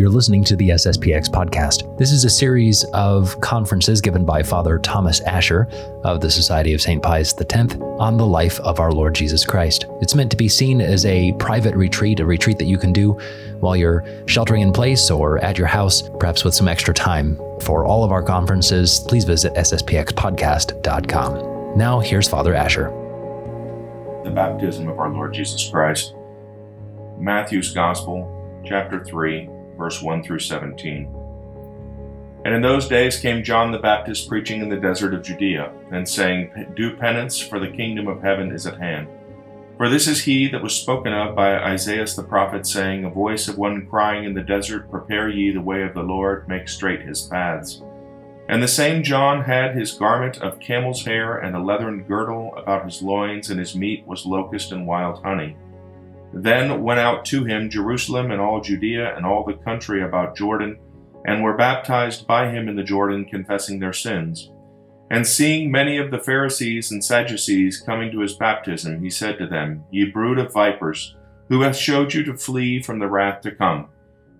You're listening to the SSPX podcast. This is a series of conferences given by Father Thomas Asher of the Society of St. Pius X on the life of our Lord Jesus Christ. It's meant to be seen as a private retreat, a retreat that you can do while you're sheltering in place or at your house, perhaps with some extra time. For all of our conferences, please visit sspxpodcast.com. Now, here's Father Asher. The baptism of our Lord Jesus Christ. Matthew's Gospel, chapter 3 verse 1 through 17. And in those days came John the Baptist preaching in the desert of Judea, and saying, Do penance, for the kingdom of heaven is at hand. For this is he that was spoken of by Isaiah the prophet, saying, A voice of one crying in the desert, Prepare ye the way of the Lord, make straight his paths. And the same John had his garment of camel's hair and a leathern girdle about his loins, and his meat was locust and wild honey. Then went out to him Jerusalem and all Judea and all the country about Jordan, and were baptized by him in the Jordan, confessing their sins. And seeing many of the Pharisees and Sadducees coming to his baptism, he said to them, Ye brood of vipers, who hath showed you to flee from the wrath to come?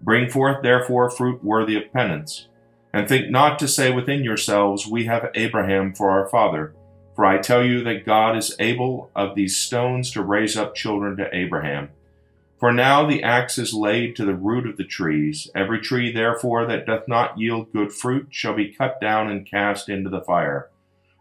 Bring forth therefore fruit worthy of penance. And think not to say within yourselves, We have Abraham for our father. For I tell you that God is able of these stones to raise up children to Abraham. For now the axe is laid to the root of the trees. Every tree, therefore, that doth not yield good fruit shall be cut down and cast into the fire.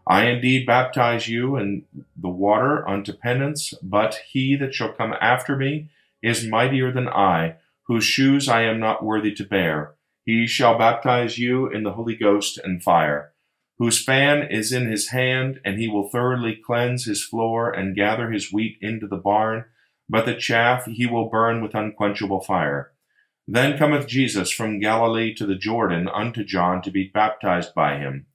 I indeed baptize you in the water unto penance, but he that shall come after me is mightier than I, whose shoes I am not worthy to bear. He shall baptize you in the Holy Ghost and fire whose fan is in his hand, and he will thoroughly cleanse his floor and gather his wheat into the barn, but the chaff he will burn with unquenchable fire. Then cometh Jesus from Galilee to the Jordan unto John to be baptized by him.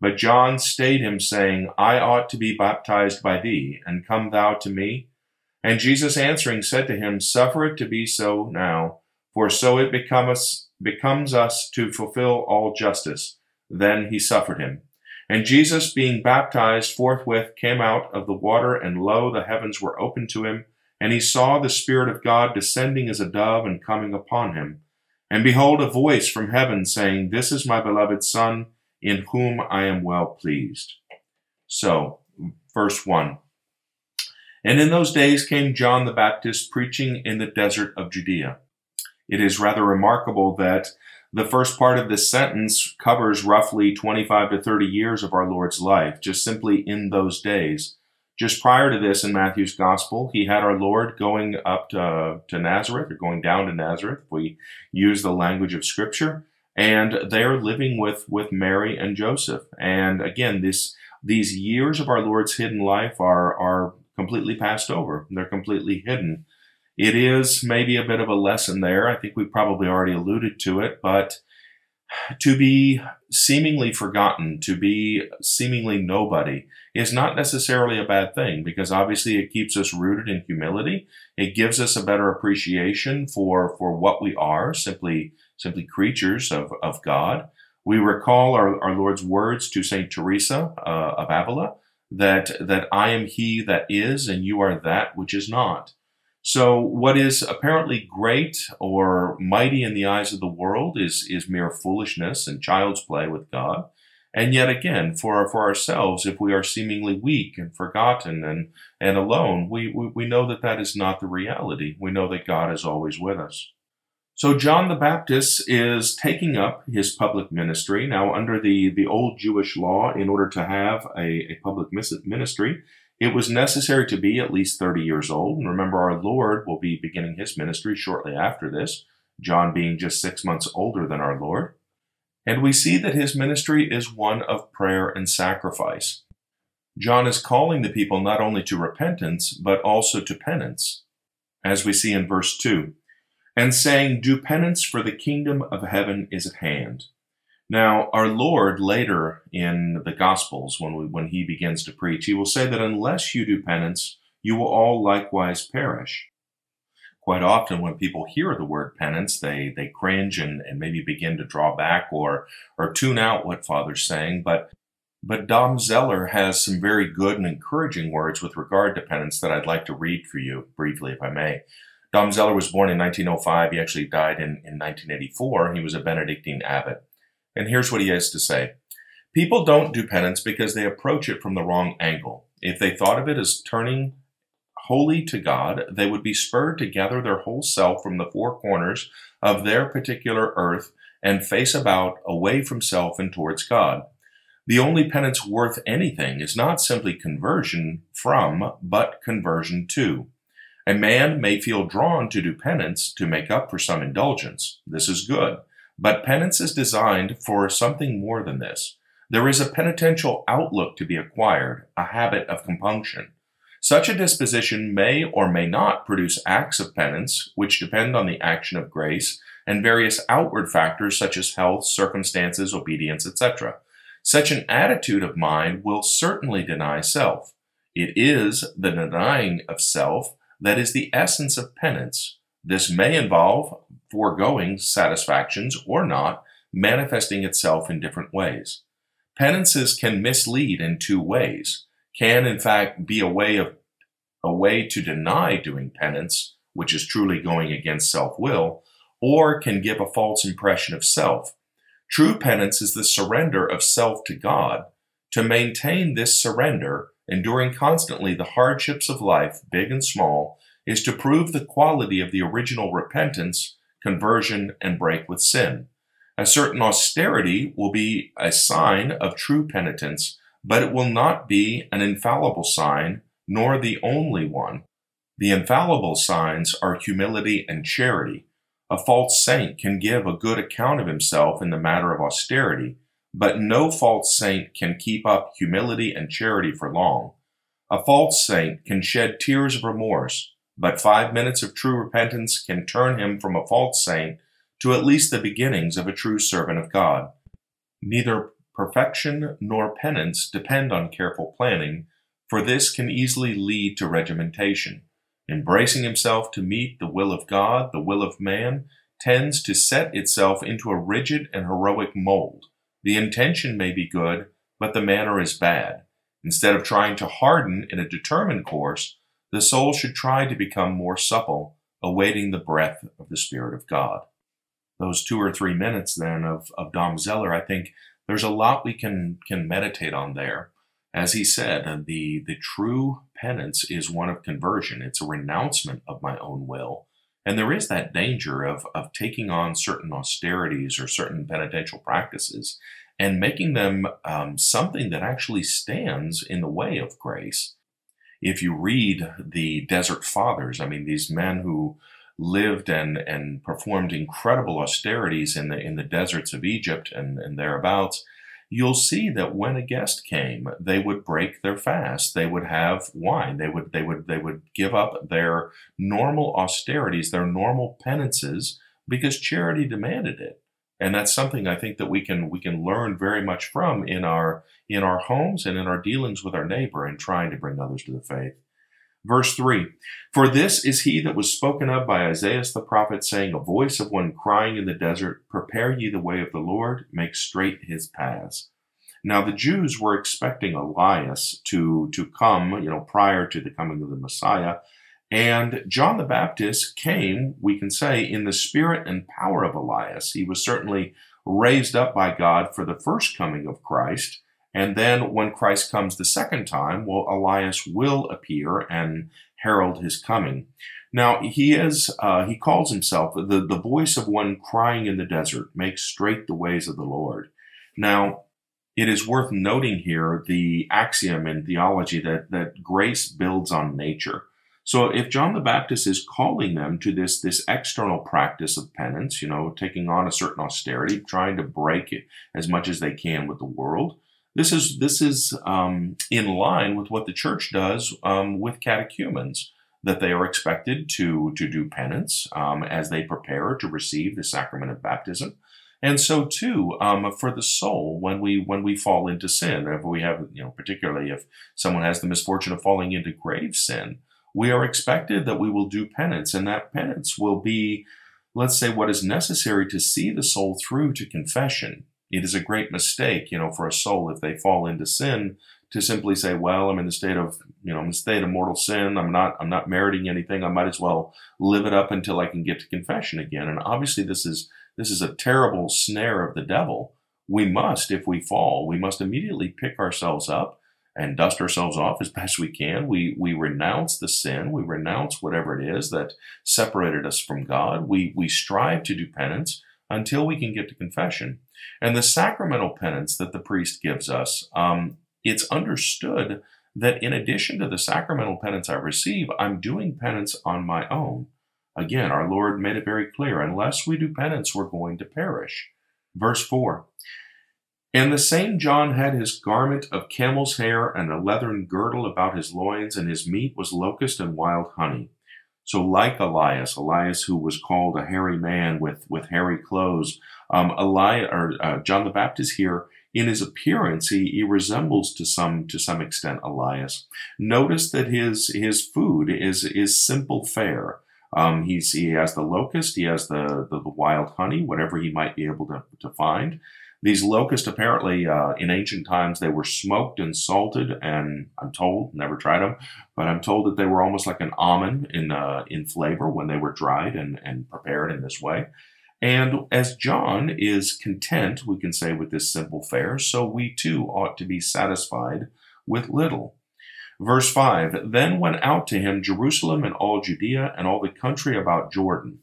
But John stayed him, saying, I ought to be baptized by thee, and come thou to me? And Jesus answering said to him, Suffer it to be so now, for so it becomes, becomes us to fulfill all justice. Then he suffered him. And Jesus, being baptized, forthwith came out of the water, and lo, the heavens were opened to him, and he saw the Spirit of God descending as a dove and coming upon him. And behold, a voice from heaven saying, This is my beloved Son, in whom I am well pleased. So, verse 1. And in those days came John the Baptist preaching in the desert of Judea. It is rather remarkable that the first part of this sentence covers roughly 25 to 30 years of our Lord's life, just simply in those days. Just prior to this in Matthew's gospel, he had our Lord going up to, to Nazareth or going down to Nazareth, if we use the language of scripture, and they're living with, with Mary and Joseph. And again, this, these years of our Lord's hidden life are, are completely passed over. They're completely hidden. It is maybe a bit of a lesson there. I think we probably already alluded to it, but to be seemingly forgotten, to be seemingly nobody, is not necessarily a bad thing because obviously it keeps us rooted in humility. It gives us a better appreciation for, for what we are, simply, simply creatures of, of God. We recall our, our Lord's words to St. Teresa uh, of Avila that, that I am he that is and you are that which is not. So what is apparently great or mighty in the eyes of the world is, is mere foolishness and child's play with God. And yet again, for, for ourselves, if we are seemingly weak and forgotten and, and alone, we, we, we know that that is not the reality. We know that God is always with us. So John the Baptist is taking up his public ministry. Now, under the, the old Jewish law, in order to have a, a public ministry, it was necessary to be at least 30 years old. And remember, our Lord will be beginning his ministry shortly after this, John being just six months older than our Lord. And we see that his ministry is one of prayer and sacrifice. John is calling the people not only to repentance, but also to penance, as we see in verse 2, and saying, Do penance, for the kingdom of heaven is at hand. Now, our Lord later in the Gospels, when, we, when he begins to preach, he will say that unless you do penance, you will all likewise perish. Quite often, when people hear the word penance, they, they cringe and, and maybe begin to draw back or, or tune out what Father's saying. But, but Dom Zeller has some very good and encouraging words with regard to penance that I'd like to read for you briefly, if I may. Dom Zeller was born in 1905. He actually died in, in 1984. He was a Benedictine abbot. And here's what he has to say. People don't do penance because they approach it from the wrong angle. If they thought of it as turning wholly to God, they would be spurred to gather their whole self from the four corners of their particular earth and face about away from self and towards God. The only penance worth anything is not simply conversion from, but conversion to. A man may feel drawn to do penance to make up for some indulgence. This is good. But penance is designed for something more than this. There is a penitential outlook to be acquired, a habit of compunction. Such a disposition may or may not produce acts of penance, which depend on the action of grace and various outward factors such as health, circumstances, obedience, etc. Such an attitude of mind will certainly deny self. It is the denying of self that is the essence of penance. This may involve foregoing satisfactions or not, manifesting itself in different ways. Penances can mislead in two ways can in fact be a way of a way to deny doing penance, which is truly going against self-will, or can give a false impression of self. True penance is the surrender of self to God. To maintain this surrender, enduring constantly the hardships of life, big and small, is to prove the quality of the original repentance, conversion, and break with sin. A certain austerity will be a sign of true penitence but it will not be an infallible sign, nor the only one. The infallible signs are humility and charity. A false saint can give a good account of himself in the matter of austerity, but no false saint can keep up humility and charity for long. A false saint can shed tears of remorse, but five minutes of true repentance can turn him from a false saint to at least the beginnings of a true servant of God. Neither Perfection nor penance depend on careful planning, for this can easily lead to regimentation. Embracing himself to meet the will of God, the will of man, tends to set itself into a rigid and heroic mold. The intention may be good, but the manner is bad. Instead of trying to harden in a determined course, the soul should try to become more supple, awaiting the breath of the Spirit of God. Those two or three minutes then of, of Dom Zeller, I think, there's a lot we can can meditate on there. As he said, the the true penance is one of conversion. It's a renouncement of my own will. And there is that danger of, of taking on certain austerities or certain penitential practices and making them um, something that actually stands in the way of grace. If you read the Desert Fathers, I mean, these men who lived and, and performed incredible austerities in the, in the deserts of Egypt and, and thereabouts, you'll see that when a guest came, they would break their fast. They would have wine. They would, they would, they would give up their normal austerities, their normal penances, because charity demanded it. And that's something I think that we can we can learn very much from in our in our homes and in our dealings with our neighbor and trying to bring others to the faith. Verse 3 For this is he that was spoken of by Isaiah the prophet, saying, A voice of one crying in the desert, Prepare ye the way of the Lord, make straight his paths. Now the Jews were expecting Elias to, to come, you know, prior to the coming of the Messiah. And John the Baptist came, we can say, in the spirit and power of Elias. He was certainly raised up by God for the first coming of Christ. And then when Christ comes the second time, well, Elias will appear and herald his coming. Now he is, uh, he calls himself the, the voice of one crying in the desert, make straight the ways of the Lord. Now, it is worth noting here the axiom in theology that, that grace builds on nature. So if John the Baptist is calling them to this, this external practice of penance, you know, taking on a certain austerity, trying to break it as much as they can with the world, this is this is um, in line with what the church does um, with catechumens that they are expected to to do penance um, as they prepare to receive the sacrament of baptism, and so too um, for the soul when we when we fall into sin. If we have you know particularly if someone has the misfortune of falling into grave sin, we are expected that we will do penance, and that penance will be, let's say, what is necessary to see the soul through to confession it is a great mistake, you know, for a soul if they fall into sin to simply say, well, I'm in the state of, you know, I'm in the state of mortal sin. I'm not, I'm not meriting anything. I might as well live it up until I can get to confession again. And obviously this is, this is a terrible snare of the devil. We must, if we fall, we must immediately pick ourselves up and dust ourselves off as best we can. We, we renounce the sin. We renounce whatever it is that separated us from God. We, we strive to do penance until we can get to confession. And the sacramental penance that the priest gives us, um, it's understood that in addition to the sacramental penance I receive, I'm doing penance on my own. Again, our Lord made it very clear unless we do penance, we're going to perish. Verse 4 And the same John had his garment of camel's hair and a leathern girdle about his loins, and his meat was locust and wild honey. So, like Elias, Elias who was called a hairy man with, with hairy clothes, um, Elias, or uh, John the Baptist here in his appearance, he, he resembles to some to some extent Elias. Notice that his his food is is simple fare. Um, he's he has the locust, he has the, the, the wild honey, whatever he might be able to, to find. These locusts apparently uh, in ancient times they were smoked and salted, and I'm told never tried them, but I'm told that they were almost like an almond in uh, in flavor when they were dried and and prepared in this way. And as John is content, we can say, with this simple fare, so we too ought to be satisfied with little. Verse 5 Then went out to him Jerusalem and all Judea and all the country about Jordan.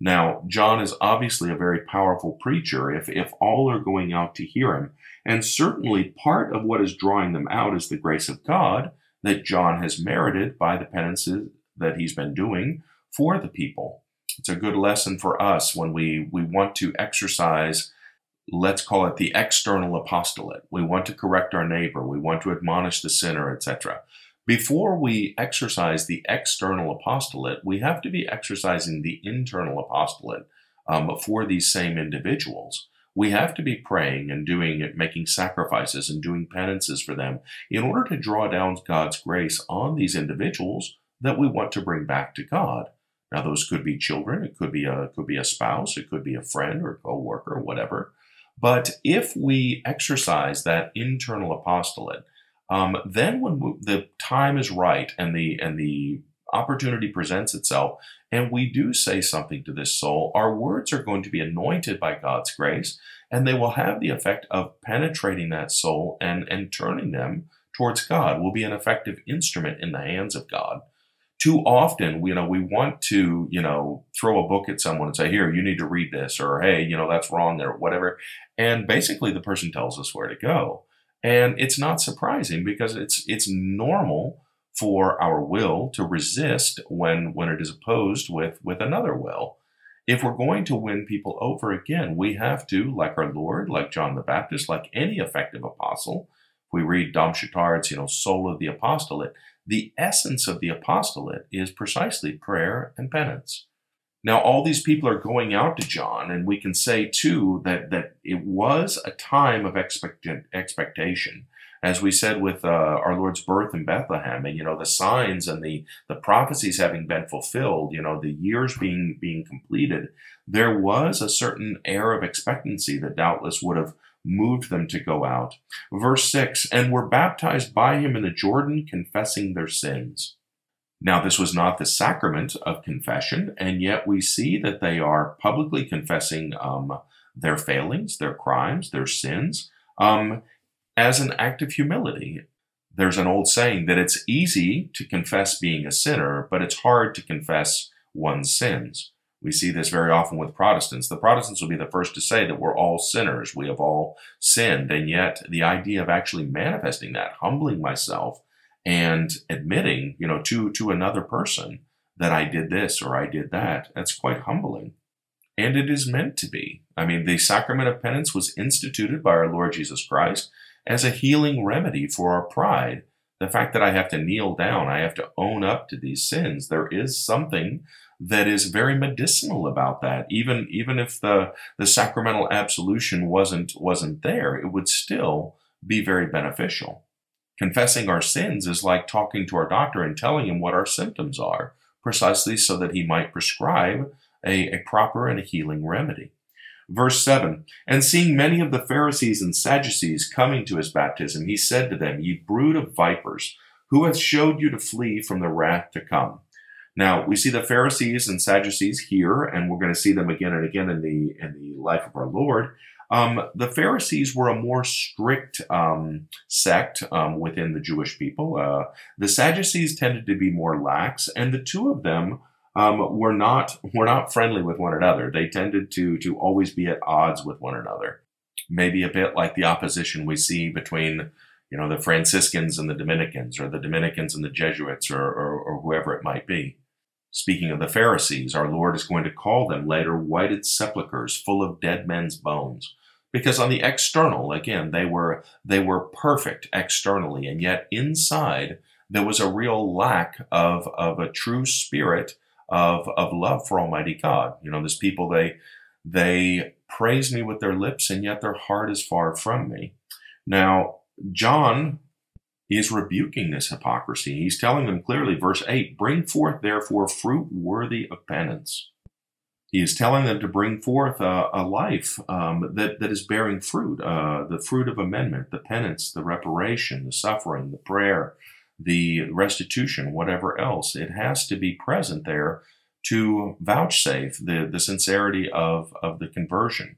Now, John is obviously a very powerful preacher if, if all are going out to hear him. And certainly part of what is drawing them out is the grace of God that John has merited by the penances that he's been doing for the people. It's a good lesson for us when we, we want to exercise, let's call it the external apostolate. We want to correct our neighbor, we want to admonish the sinner, etc. Before we exercise the external apostolate, we have to be exercising the internal apostolate um, for these same individuals. We have to be praying and doing it, making sacrifices and doing penances for them in order to draw down God's grace on these individuals that we want to bring back to God. Now, those could be children, it could be a could be a spouse, it could be a friend or coworker, or whatever. But if we exercise that internal apostolate, um, then when we, the time is right and the and the opportunity presents itself, and we do say something to this soul, our words are going to be anointed by God's grace, and they will have the effect of penetrating that soul and and turning them towards God. Will be an effective instrument in the hands of God too often, you know, we want to, you know, throw a book at someone and say, here, you need to read this, or hey, you know, that's wrong there, whatever. And basically the person tells us where to go. And it's not surprising because it's it's normal for our will to resist when when it is opposed with with another will. If we're going to win people over again, we have to, like our Lord, like John the Baptist, like any effective apostle, if we read Dom Chautard's, you know, Soul of the Apostolate, the essence of the apostolate is precisely prayer and penance. Now, all these people are going out to John, and we can say too that, that it was a time of expect- expectation. As we said with uh, our Lord's birth in Bethlehem, and you know the signs and the the prophecies having been fulfilled, you know the years being being completed, there was a certain air of expectancy that doubtless would have moved them to go out. Verse 6 And were baptized by him in the Jordan, confessing their sins. Now, this was not the sacrament of confession, and yet we see that they are publicly confessing um, their failings, their crimes, their sins, um, as an act of humility. There's an old saying that it's easy to confess being a sinner, but it's hard to confess one's sins. We see this very often with Protestants. The Protestants will be the first to say that we're all sinners, we have all sinned, and yet the idea of actually manifesting that, humbling myself, and admitting, you know, to to another person that I did this or I did that, that's quite humbling. And it is meant to be. I mean, the sacrament of penance was instituted by our Lord Jesus Christ as a healing remedy for our pride. The fact that I have to kneel down, I have to own up to these sins. There is something that is very medicinal about that. Even even if the the sacramental absolution wasn't wasn't there, it would still be very beneficial. Confessing our sins is like talking to our doctor and telling him what our symptoms are, precisely so that he might prescribe a, a proper and a healing remedy. Verse 7 And seeing many of the Pharisees and Sadducees coming to his baptism, he said to them, Ye brood of vipers, who hath showed you to flee from the wrath to come? Now we see the Pharisees and Sadducees here, and we're going to see them again and again in the in the life of our Lord. Um, the Pharisees were a more strict um, sect um, within the Jewish people. Uh, the Sadducees tended to be more lax, and the two of them um, were not were not friendly with one another. They tended to to always be at odds with one another. Maybe a bit like the opposition we see between you know the Franciscans and the Dominicans, or the Dominicans and the Jesuits, or, or, or whoever it might be. Speaking of the Pharisees, our Lord is going to call them later whited sepulchres full of dead men's bones. Because on the external again they were they were perfect externally and yet inside there was a real lack of of a true spirit of of love for almighty god. You know this people they they praise me with their lips and yet their heart is far from me. Now john is rebuking this hypocrisy he's telling them clearly verse 8 bring forth therefore fruit worthy of penance he is telling them to bring forth a, a life um, that, that is bearing fruit, uh, the fruit of amendment, the penance, the reparation, the suffering, the prayer, the restitution, whatever else. It has to be present there to vouchsafe the, the sincerity of, of the conversion.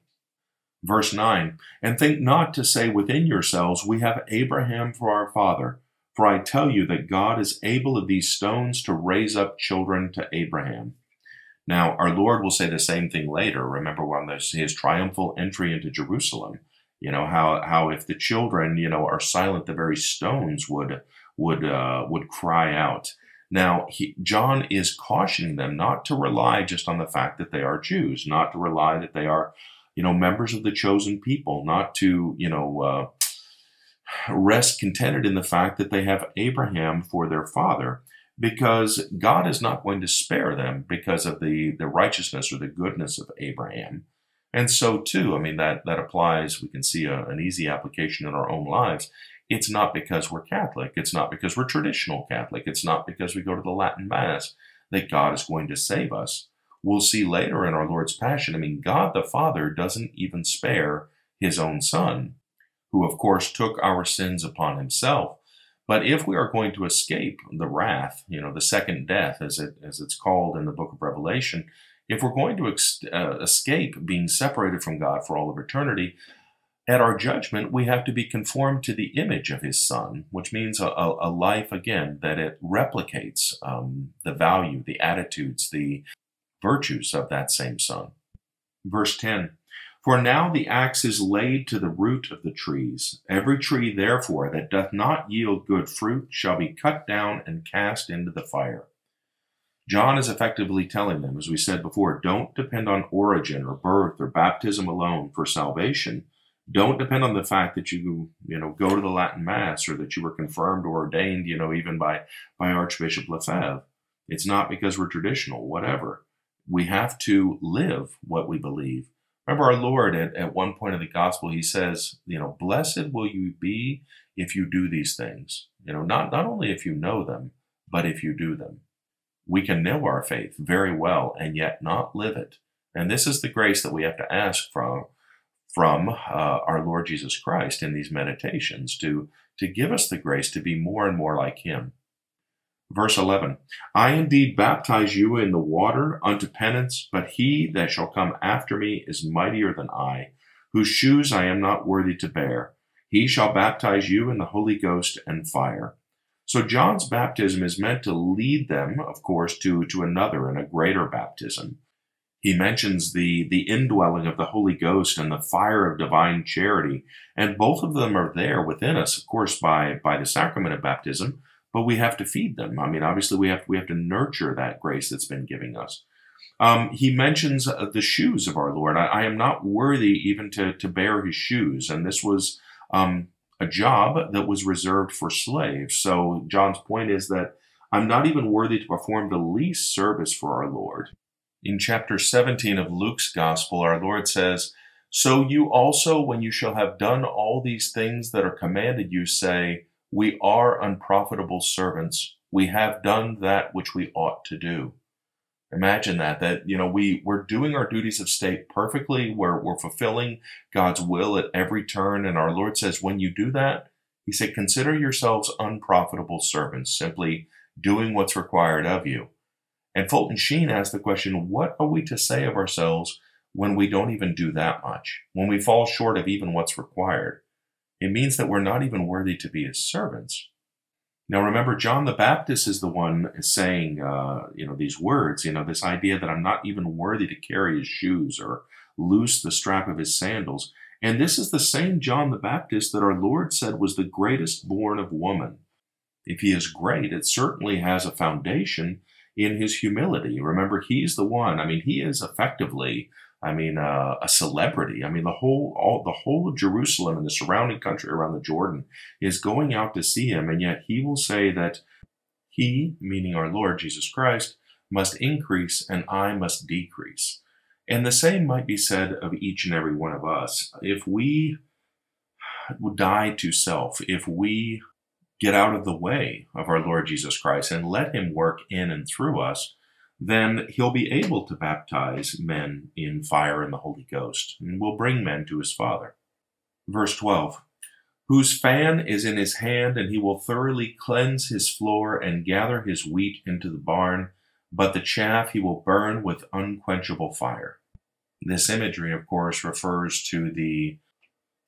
Verse 9, and think not to say within yourselves, We have Abraham for our father. For I tell you that God is able of these stones to raise up children to Abraham. Now, our Lord will say the same thing later. Remember when there's his triumphal entry into Jerusalem. You know how how if the children you know are silent, the very stones would would uh, would cry out. Now, he, John is cautioning them not to rely just on the fact that they are Jews, not to rely that they are, you know, members of the chosen people, not to, you know, uh, rest contented in the fact that they have Abraham for their father, because God is not going to spare them because of the, the righteousness or the goodness of Abraham. And so, too, I mean, that, that applies, we can see a, an easy application in our own lives. It's not because we're Catholic. It's not because we're traditional Catholic. It's not because we go to the Latin Mass that God is going to save us. We'll see later in our Lord's Passion, I mean, God the Father doesn't even spare his own Son, who, of course, took our sins upon himself. But if we are going to escape the wrath, you know, the second death, as it as it's called in the book of Revelation, if we're going to ex- uh, escape being separated from God for all of eternity, at our judgment, we have to be conformed to the image of His Son, which means a, a life again that it replicates um, the value, the attitudes, the virtues of that same Son. Verse 10 for now the axe is laid to the root of the trees. Every tree, therefore, that doth not yield good fruit shall be cut down and cast into the fire. John is effectively telling them, as we said before, don't depend on origin or birth or baptism alone for salvation. Don't depend on the fact that you, you know, go to the Latin Mass or that you were confirmed or ordained, you know, even by, by Archbishop Lefebvre. It's not because we're traditional, whatever. We have to live what we believe. Remember our Lord at, at one point in the gospel, he says, you know, blessed will you be if you do these things. You know, not, not only if you know them, but if you do them. We can know our faith very well and yet not live it. And this is the grace that we have to ask from, from uh, our Lord Jesus Christ in these meditations to, to give us the grace to be more and more like him. Verse 11 I indeed baptize you in the water unto penance, but he that shall come after me is mightier than I, whose shoes I am not worthy to bear. He shall baptize you in the Holy Ghost and fire. So John's baptism is meant to lead them, of course, to, to another and a greater baptism. He mentions the, the indwelling of the Holy Ghost and the fire of divine charity, and both of them are there within us, of course, by, by the sacrament of baptism, but we have to feed them. I mean, obviously, we have we have to nurture that grace that's been giving us. Um, he mentions uh, the shoes of our Lord. I, I, am not worthy even to to bear his shoes, and this was um, a job that was reserved for slaves. So John's point is that I'm not even worthy to perform the least service for our Lord. In chapter 17 of Luke's Gospel, our Lord says, So you also, when you shall have done all these things that are commanded you, say, we are unprofitable servants. We have done that which we ought to do. Imagine that, that, you know, we, we're doing our duties of state perfectly. We're, we're fulfilling God's will at every turn. And our Lord says, when you do that, he said, consider yourselves unprofitable servants, simply doing what's required of you. And Fulton Sheen asked the question, what are we to say of ourselves when we don't even do that much? When we fall short of even what's required? It means that we're not even worthy to be his servants. Now, remember, John the Baptist is the one saying, uh, you know, these words, you know, this idea that I'm not even worthy to carry his shoes or loose the strap of his sandals. And this is the same John the Baptist that our Lord said was the greatest born of woman. If he is great, it certainly has a foundation in his humility. Remember, he's the one, I mean, he is effectively I mean, uh, a celebrity. I mean, the whole, all, the whole of Jerusalem and the surrounding country around the Jordan is going out to see him. And yet he will say that he, meaning our Lord Jesus Christ, must increase and I must decrease. And the same might be said of each and every one of us. If we die to self, if we get out of the way of our Lord Jesus Christ and let him work in and through us, then he'll be able to baptize men in fire and the Holy Ghost, and will bring men to his Father. Verse 12 Whose fan is in his hand, and he will thoroughly cleanse his floor and gather his wheat into the barn, but the chaff he will burn with unquenchable fire. This imagery, of course, refers to the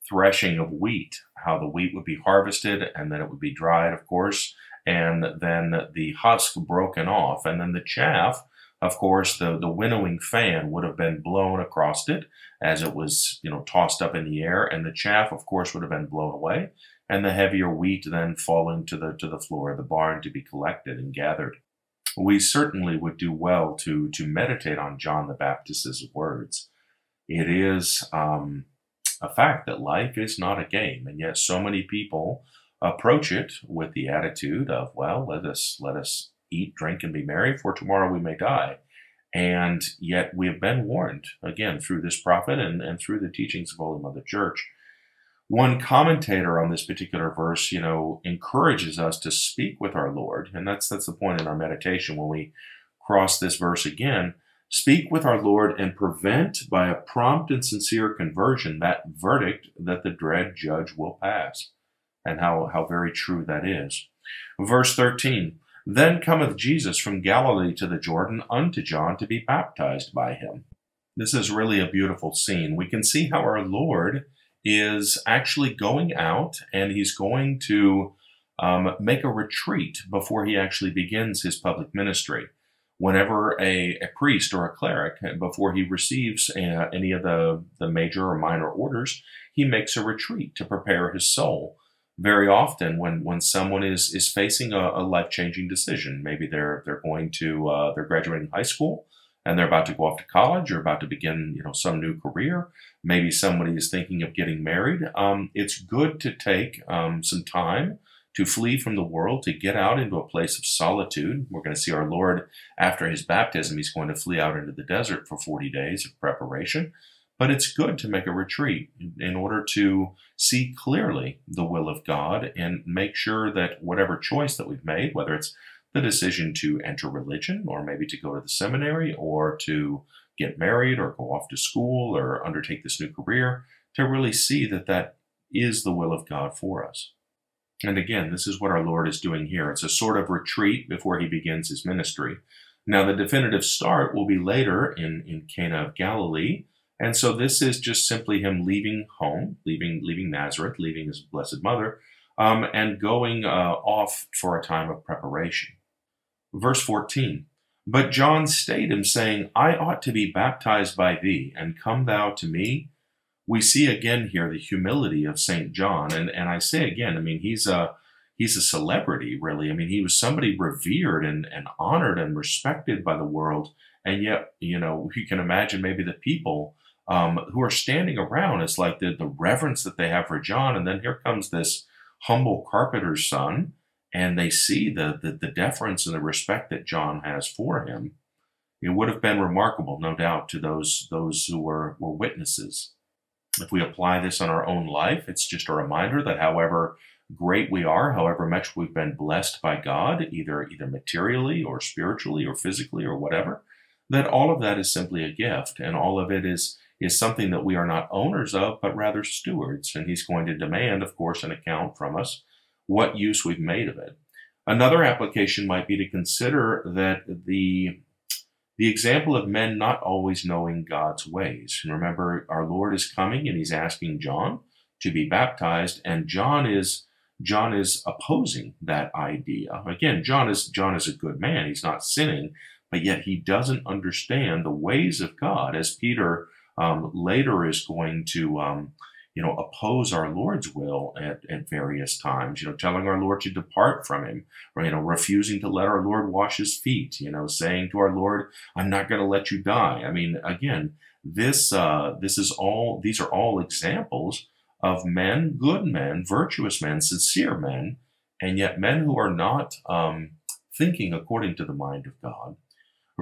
threshing of wheat, how the wheat would be harvested and then it would be dried, of course, and then the husk broken off, and then the chaff. Of course, the, the winnowing fan would have been blown across it as it was, you know, tossed up in the air, and the chaff, of course, would have been blown away, and the heavier wheat then falling to the to the floor of the barn to be collected and gathered. We certainly would do well to to meditate on John the Baptist's words. It is um, a fact that life is not a game, and yet so many people approach it with the attitude of, well, let us let us eat, drink, and be merry, for tomorrow we may die. And yet we have been warned, again, through this prophet and, and through the teachings of Holy Mother Church. One commentator on this particular verse, you know, encourages us to speak with our Lord, and that's that's the point in our meditation when we cross this verse again. Speak with our Lord and prevent by a prompt and sincere conversion that verdict that the dread judge will pass and how, how very true that is. Verse 13 Then cometh Jesus from Galilee to the Jordan unto John to be baptized by him. This is really a beautiful scene. We can see how our Lord is actually going out and he's going to um, make a retreat before he actually begins his public ministry. Whenever a, a priest or a cleric, before he receives uh, any of the, the major or minor orders, he makes a retreat to prepare his soul very often when when someone is is facing a, a life changing decision, maybe they're they're going to uh, they're graduating high school and they're about to go off to college or about to begin you know some new career. Maybe somebody is thinking of getting married. Um, it's good to take um, some time to flee from the world, to get out into a place of solitude. We're going to see our Lord after his baptism. He's going to flee out into the desert for 40 days of preparation. But it's good to make a retreat in order to see clearly the will of God and make sure that whatever choice that we've made, whether it's the decision to enter religion or maybe to go to the seminary or to get married or go off to school or undertake this new career, to really see that that is the will of God for us. And again, this is what our Lord is doing here. It's a sort of retreat before he begins his ministry. Now, the definitive start will be later in, in Cana of Galilee, and so this is just simply him leaving home, leaving leaving Nazareth, leaving his blessed mother, um, and going uh, off for a time of preparation. Verse 14. But John stayed him, saying, I ought to be baptized by thee, and come thou to me. We see again here the humility of St. John. And, and I say again, I mean, he's a, he's a celebrity, really. I mean, he was somebody revered and, and honored and respected by the world. And yet, you know, you can imagine maybe the people um, who are standing around. It's like the, the reverence that they have for John. And then here comes this humble carpenter's son, and they see the, the, the deference and the respect that John has for him. It would have been remarkable, no doubt, to those, those who were, were witnesses. If we apply this on our own life, it's just a reminder that however great we are, however much we've been blessed by God, either either materially or spiritually or physically or whatever, that all of that is simply a gift and all of it is is something that we are not owners of, but rather stewards. And he's going to demand, of course, an account from us what use we've made of it. Another application might be to consider that the the example of men not always knowing God's ways. And remember, our Lord is coming and he's asking John to be baptized, and John is John is opposing that idea. Again, John is John is a good man. He's not sinning, but yet he doesn't understand the ways of God, as Peter um, later is going to um, you know, oppose our Lord's will at, at various times, you know, telling our Lord to depart from him, or, you know, refusing to let our Lord wash his feet, you know, saying to our Lord, I'm not going to let you die. I mean, again, this, uh, this is all, these are all examples of men, good men, virtuous men, sincere men, and yet men who are not um, thinking according to the mind of God.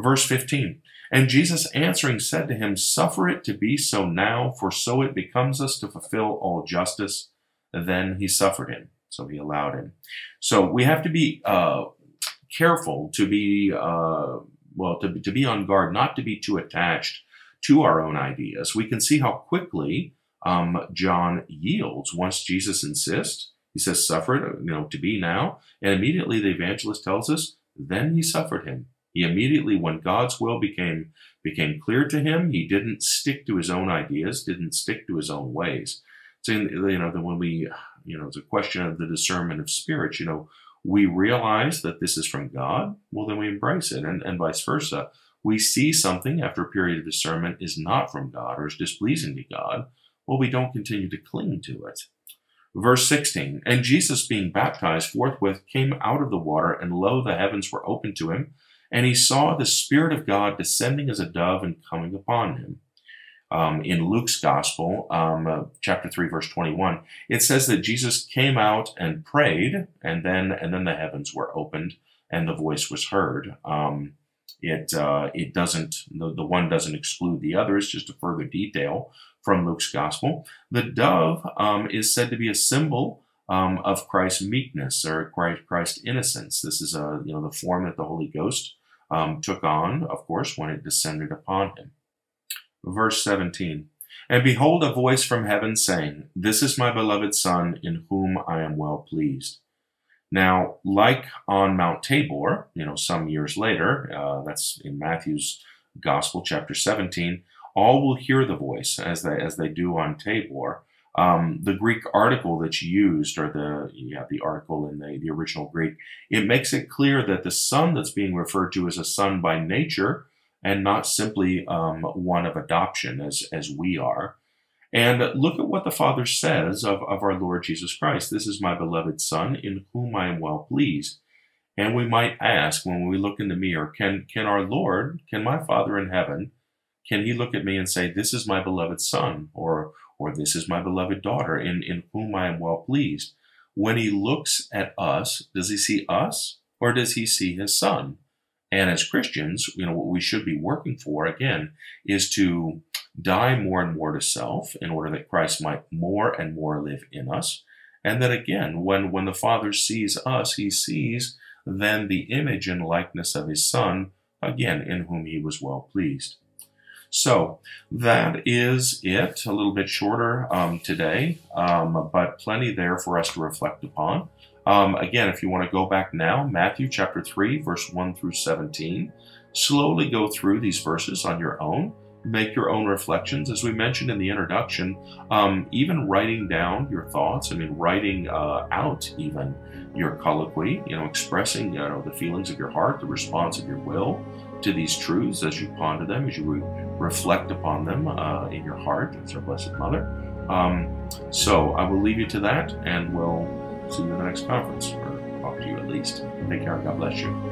Verse 15 And Jesus answering said to him, Suffer it to be so now, for so it becomes us to fulfill all justice. then he suffered him. So he allowed him. So we have to be uh, careful to be, uh, well, to, to be on guard, not to be too attached to our own ideas. We can see how quickly um, John yields once Jesus insists. He says, Suffer it, you know, to be now. And immediately the evangelist tells us, Then he suffered him. He immediately, when God's will became became clear to him, he didn't stick to his own ideas, didn't stick to his own ways. So, you know, that when we, you know, it's a question of the discernment of spirits. You know, we realize that this is from God. Well, then we embrace it, and and vice versa. We see something after a period of discernment is not from God or is displeasing to God. Well, we don't continue to cling to it. Verse 16, and Jesus being baptized forthwith came out of the water, and lo, the heavens were opened to him and he saw the Spirit of God descending as a dove and coming upon him. Um, in Luke's Gospel, um, uh, chapter three, verse twenty-one, it says that Jesus came out and prayed, and then and then the heavens were opened and the voice was heard. Um, it uh, it doesn't the, the one doesn't exclude the other. It's just a further detail from Luke's Gospel. The dove um, is said to be a symbol um, of Christ's meekness or Christ, Christ's innocence. This is a you know the form that the Holy Ghost um, took on, of course, when it descended upon him. Verse 17 And behold, a voice from heaven saying, This is my beloved Son, in whom I am well pleased. Now, like on Mount Tabor, you know, some years later, uh, that's in Matthew's Gospel, chapter 17, all will hear the voice as they, as they do on Tabor. Um, the Greek article that's used, or the yeah, the article in the, the original Greek, it makes it clear that the son that's being referred to is a son by nature and not simply um, one of adoption as as we are. And look at what the Father says of, of our Lord Jesus Christ. This is my beloved Son, in whom I am well pleased. And we might ask when we look in the mirror, can can our Lord, can my Father in heaven, can he look at me and say, This is my beloved Son, or or this is my beloved daughter in, in whom I am well pleased. When he looks at us, does he see us or does he see his son? And as Christians, you know, what we should be working for again is to die more and more to self in order that Christ might more and more live in us. And that again, when, when the Father sees us, he sees then the image and likeness of his Son, again, in whom he was well pleased. So that is it. A little bit shorter um, today, um, but plenty there for us to reflect upon. Um, again, if you want to go back now, Matthew chapter 3, verse 1 through 17, slowly go through these verses on your own. Make your own reflections. As we mentioned in the introduction, um, even writing down your thoughts, I mean, writing uh, out even your colloquy, you know, expressing you know, the feelings of your heart, the response of your will to these truths as you ponder them, as you re- reflect upon them uh, in your heart. It's our Blessed Mother. Um, so I will leave you to that, and we'll see you in the next conference, or talk to you at least. Take care. God bless you.